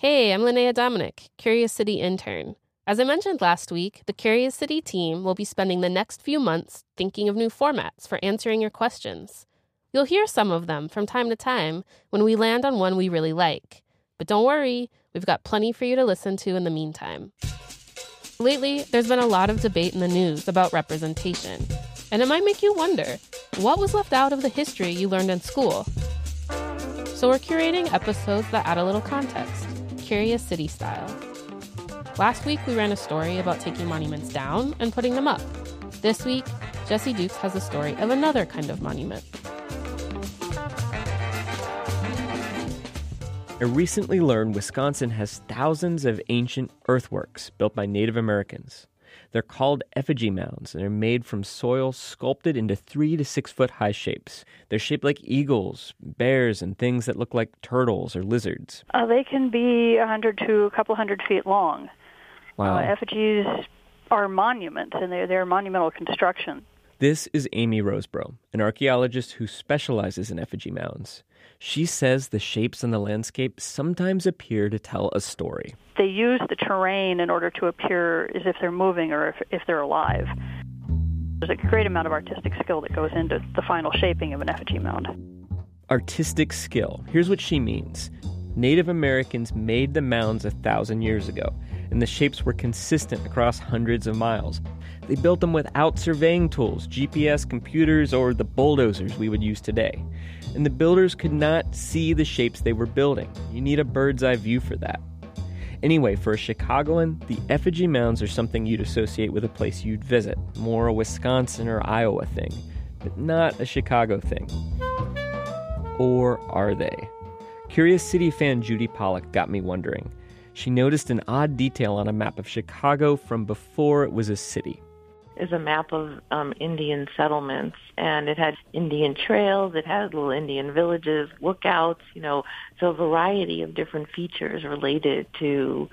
Hey, I'm Linnea Dominic, Curious City intern. As I mentioned last week, the Curious City team will be spending the next few months thinking of new formats for answering your questions. You'll hear some of them from time to time when we land on one we really like. But don't worry, we've got plenty for you to listen to in the meantime. Lately, there's been a lot of debate in the news about representation, and it might make you wonder what was left out of the history you learned in school? So we're curating episodes that add a little context Curious City style. Last week, we ran a story about taking monuments down and putting them up. This week, Jesse Dukes has a story of another kind of monument. I recently learned Wisconsin has thousands of ancient earthworks built by Native Americans. They're called effigy mounds and they're made from soil sculpted into three to six foot high shapes. They're shaped like eagles, bears, and things that look like turtles or lizards. Uh, they can be a hundred to a couple hundred feet long. Wow. Uh, effigies are monuments, and they're, they're monumental construction. This is Amy Rosebrough, an archaeologist who specializes in effigy mounds. She says the shapes on the landscape sometimes appear to tell a story. They use the terrain in order to appear as if they're moving or if, if they're alive. There's a great amount of artistic skill that goes into the final shaping of an effigy mound. Artistic skill. Here's what she means Native Americans made the mounds a thousand years ago, and the shapes were consistent across hundreds of miles. They built them without surveying tools, GPS computers, or the bulldozers we would use today. And the builders could not see the shapes they were building. You need a bird's eye view for that. Anyway, for a Chicagoan, the effigy mounds are something you'd associate with a place you'd visit, more a Wisconsin or Iowa thing, but not a Chicago thing. Or are they? Curious City fan Judy Pollock got me wondering. She noticed an odd detail on a map of Chicago from before it was a city is a map of um, Indian settlements, and it had Indian trails, it had little Indian villages, lookouts, you know, so a variety of different features related to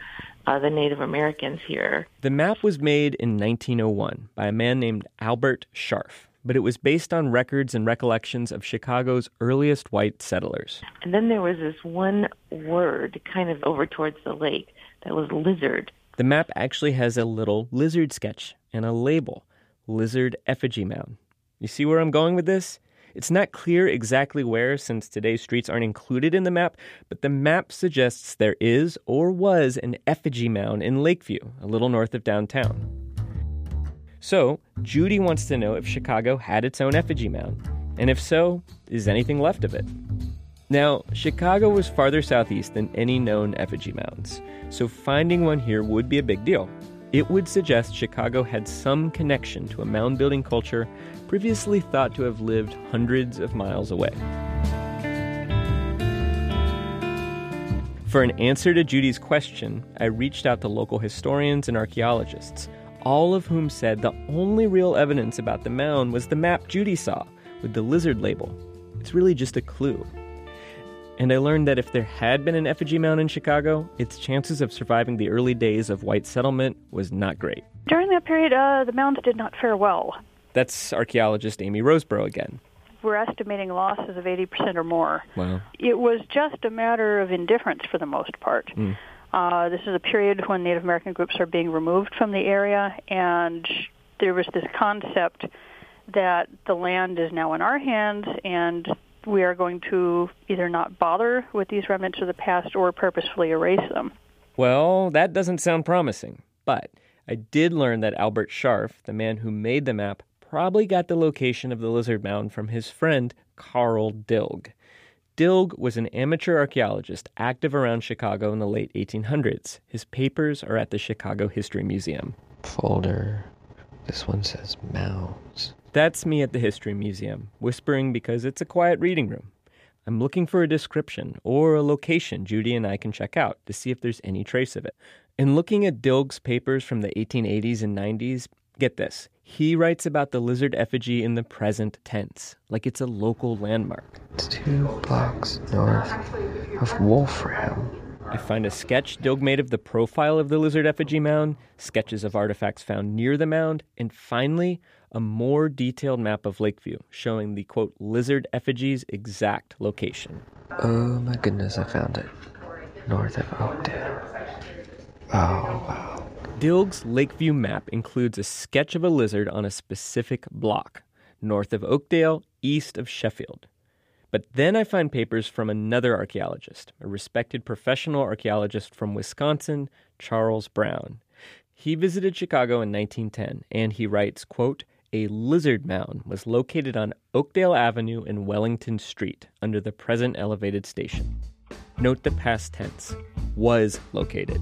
uh, the Native Americans here. The map was made in 1901 by a man named Albert Scharf, but it was based on records and recollections of Chicago's earliest white settlers. And then there was this one word kind of over towards the lake that was lizard. The map actually has a little lizard sketch and a label Lizard Effigy Mound. You see where I'm going with this? It's not clear exactly where, since today's streets aren't included in the map, but the map suggests there is or was an effigy mound in Lakeview, a little north of downtown. So, Judy wants to know if Chicago had its own effigy mound, and if so, is anything left of it? Now, Chicago was farther southeast than any known effigy mounds, so finding one here would be a big deal. It would suggest Chicago had some connection to a mound building culture previously thought to have lived hundreds of miles away. For an answer to Judy's question, I reached out to local historians and archaeologists, all of whom said the only real evidence about the mound was the map Judy saw with the lizard label. It's really just a clue. And I learned that if there had been an effigy mound in Chicago, its chances of surviving the early days of white settlement was not great. During that period, uh, the mounds did not fare well. That's archaeologist Amy Rosebrough again. We're estimating losses of 80% or more. Wow. It was just a matter of indifference for the most part. Mm. Uh, this is a period when Native American groups are being removed from the area, and there was this concept that the land is now in our hands and we are going to either not bother with these remnants of the past or purposefully erase them. Well, that doesn't sound promising. But I did learn that Albert Scharf, the man who made the map, probably got the location of the lizard mound from his friend Carl Dilg. Dilg was an amateur archaeologist active around Chicago in the late 1800s. His papers are at the Chicago History Museum. Folder. This one says mounds. That's me at the History Museum, whispering because it's a quiet reading room. I'm looking for a description or a location Judy and I can check out to see if there's any trace of it. In looking at Dilg's papers from the 1880s and 90s, get this. He writes about the lizard effigy in the present tense, like it's a local landmark. It's two blocks north of Wolfram. I find a sketch Dilg made of the profile of the lizard effigy mound, sketches of artifacts found near the mound, and finally, a more detailed map of Lakeview showing the quote lizard effigy's exact location. Oh my goodness, I found it. North of Oakdale. Oh, wow. Dilg's Lakeview map includes a sketch of a lizard on a specific block, north of Oakdale, east of Sheffield. But then I find papers from another archaeologist, a respected professional archaeologist from Wisconsin, Charles Brown. He visited Chicago in 1910 and he writes, quote, a lizard mound was located on Oakdale Avenue and Wellington Street under the present elevated station. Note the past tense was located.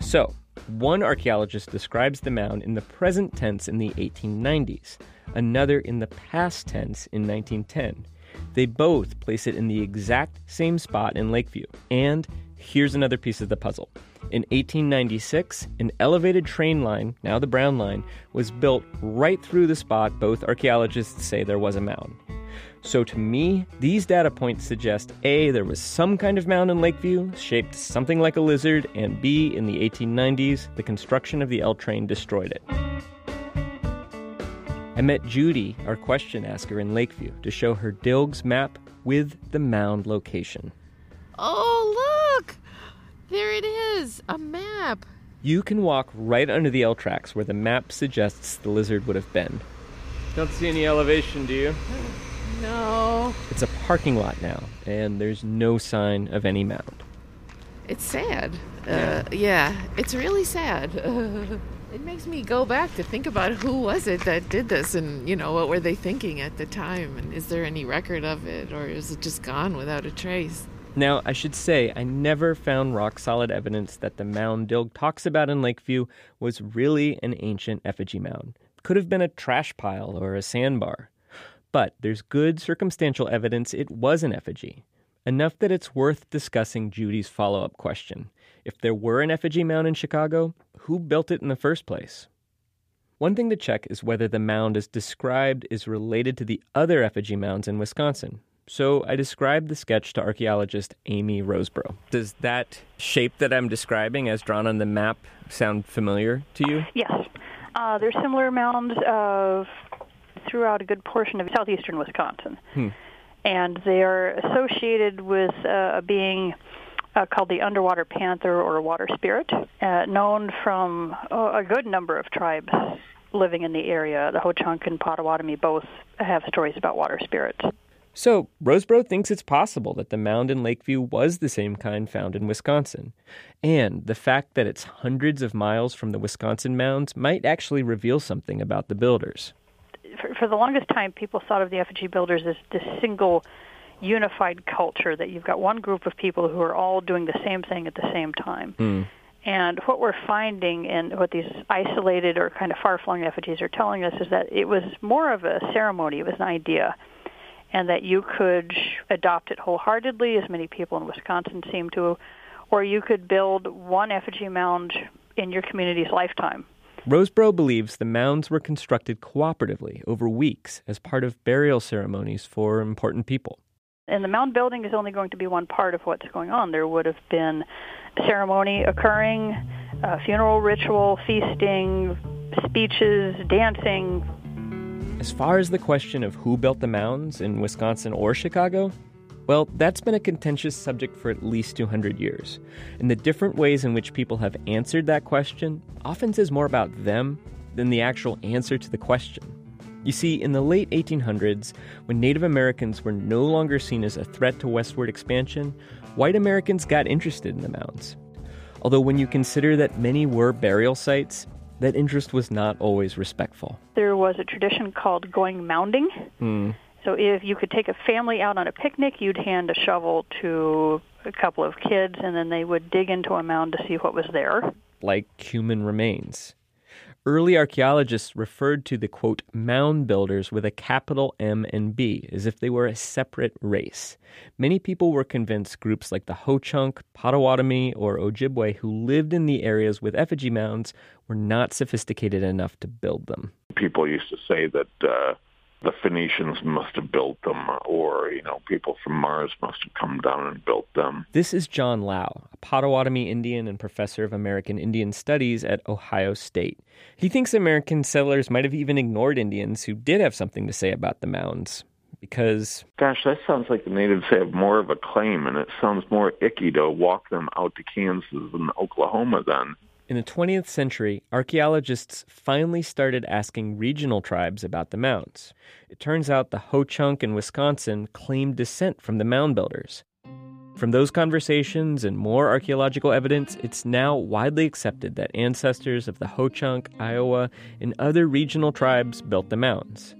So, one archaeologist describes the mound in the present tense in the 1890s, another in the past tense in 1910. They both place it in the exact same spot in Lakeview. And here's another piece of the puzzle. In 1896, an elevated train line, now the Brown Line, was built right through the spot both archaeologists say there was a mound. So to me, these data points suggest A, there was some kind of mound in Lakeview, shaped something like a lizard, and B, in the 1890s, the construction of the L train destroyed it. I met Judy, our question asker in Lakeview, to show her Dilg's map with the mound location. Oh, look! There it is, a map. You can walk right under the L tracks where the map suggests the lizard would have been. Don't see any elevation, do you? No. It's a parking lot now, and there's no sign of any mound. It's sad. Uh, yeah, it's really sad. it makes me go back to think about who was it that did this and, you know, what were they thinking at the time and is there any record of it or is it just gone without a trace? Now, I should say, I never found rock solid evidence that the mound Dilg talks about in Lakeview was really an ancient effigy mound. Could have been a trash pile or a sandbar. But there's good circumstantial evidence it was an effigy. Enough that it's worth discussing Judy's follow up question. If there were an effigy mound in Chicago, who built it in the first place? One thing to check is whether the mound as described is related to the other effigy mounds in Wisconsin. So I described the sketch to archaeologist Amy Rosebrough. Does that shape that I'm describing as drawn on the map sound familiar to you? Yes. Uh, there's similar mounds uh, throughout a good portion of southeastern Wisconsin. Hmm. And they are associated with uh, a being uh, called the underwater panther or water spirit, uh, known from uh, a good number of tribes living in the area. The Ho-Chunk and Potawatomi both have stories about water spirits. So, Rosebrough thinks it's possible that the mound in Lakeview was the same kind found in Wisconsin. And the fact that it's hundreds of miles from the Wisconsin mounds might actually reveal something about the builders. For, for the longest time, people thought of the effigy builders as this single unified culture, that you've got one group of people who are all doing the same thing at the same time. Mm. And what we're finding and what these isolated or kind of far-flung effigies are telling us is that it was more of a ceremony, it was an idea and that you could adopt it wholeheartedly, as many people in Wisconsin seem to, or you could build one effigy mound in your community's lifetime. Rosebrough believes the mounds were constructed cooperatively over weeks as part of burial ceremonies for important people. And the mound building is only going to be one part of what's going on. There would have been ceremony occurring, uh, funeral ritual, feasting, speeches, dancing, as far as the question of who built the mounds in Wisconsin or Chicago, well, that's been a contentious subject for at least 200 years. And the different ways in which people have answered that question often says more about them than the actual answer to the question. You see, in the late 1800s, when Native Americans were no longer seen as a threat to westward expansion, white Americans got interested in the mounds. Although, when you consider that many were burial sites, that interest was not always respectful. There was a tradition called going mounding. Mm. So if you could take a family out on a picnic, you'd hand a shovel to a couple of kids, and then they would dig into a mound to see what was there. Like human remains. early archaeologists referred to the quote mound builders with a capital M and B as if they were a separate race. Many people were convinced groups like the Ho Chunk, Potawatomi, or Ojibwe who lived in the areas with effigy mounds were not sophisticated enough to build them. People used to say that uh, the Phoenicians must have built them, or, you know, people from Mars must have come down and built them. This is John Low, a Potawatomi Indian and professor of American Indian Studies at Ohio State. He thinks American settlers might have even ignored Indians who did have something to say about the mounds. Because. Gosh, that sounds like the natives have more of a claim, and it sounds more icky to walk them out to Kansas and Oklahoma then. In the 20th century, archaeologists finally started asking regional tribes about the mounds. It turns out the Ho Chunk in Wisconsin claimed descent from the mound builders. From those conversations and more archaeological evidence, it's now widely accepted that ancestors of the Ho Chunk, Iowa, and other regional tribes built the mounds.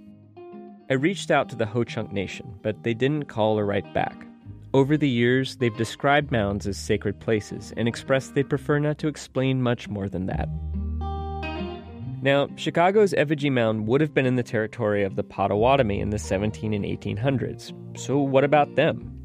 I reached out to the Ho Chunk Nation, but they didn't call or write back. Over the years, they've described mounds as sacred places and expressed they'd prefer not to explain much more than that. Now, Chicago's effigy mound would have been in the territory of the Potawatomi in the 17 and 1800s. So, what about them?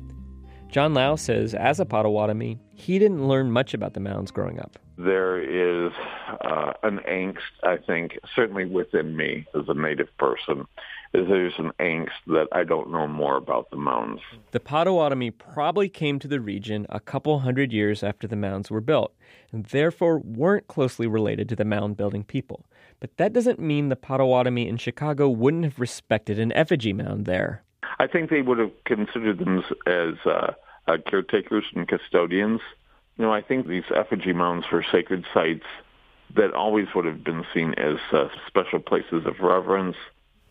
John Low says, as a Potawatomi, he didn't learn much about the mounds growing up. There is uh, an angst, I think, certainly within me as a native person, is there's an angst that I don't know more about the mounds. The Potawatomi probably came to the region a couple hundred years after the mounds were built, and therefore weren't closely related to the mound building people. But that doesn't mean the Potawatomi in Chicago wouldn't have respected an effigy mound there. I think they would have considered them as uh, uh, caretakers and custodians. You know, I think these effigy mounds were sacred sites that always would have been seen as uh, special places of reverence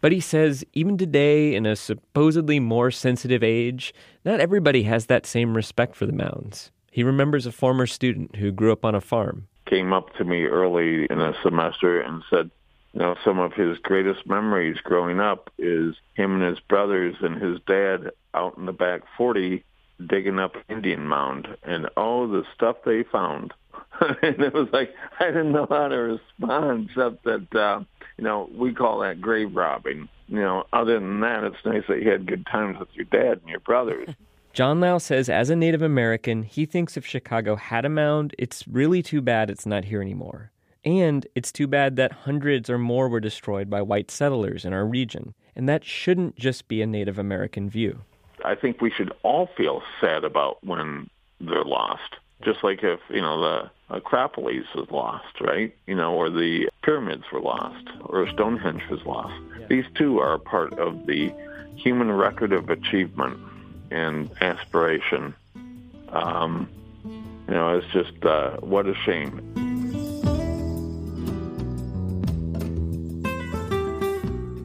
but he says even today, in a supposedly more sensitive age, not everybody has that same respect for the mounds. He remembers a former student who grew up on a farm. Came up to me early in a semester and said, you know, some of his greatest memories growing up is him and his brothers and his dad out in the back 40 digging up Indian mound. And oh, the stuff they found. and it was like, I didn't know how to respond except that, uh, you know, we call that grave robbing. You know, other than that, it's nice that you had good times with your dad and your brothers. John Low says, as a Native American, he thinks if Chicago had a mound, it's really too bad it's not here anymore. And it's too bad that hundreds or more were destroyed by white settlers in our region. And that shouldn't just be a Native American view. I think we should all feel sad about when they're lost. Just like if, you know, the Acropolis was lost, right? You know, or the pyramids were lost, or Stonehenge was lost. These two are part of the human record of achievement and aspiration. Um, you know, it's just uh, what a shame.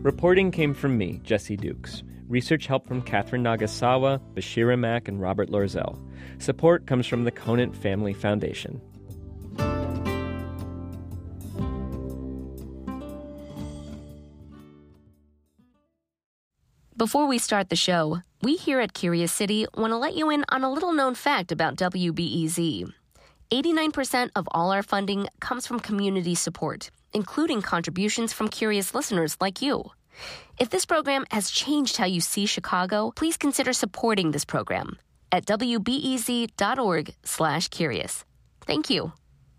Reporting came from me, Jesse Dukes. Research help from Catherine Nagasawa, Bashira Mack, and Robert Loerzel. Support comes from the Conant Family Foundation. Before we start the show, we here at Curious City want to let you in on a little known fact about WBEZ. 89% of all our funding comes from community support, including contributions from curious listeners like you. If this program has changed how you see Chicago, please consider supporting this program at wbez.org/curious. Thank you.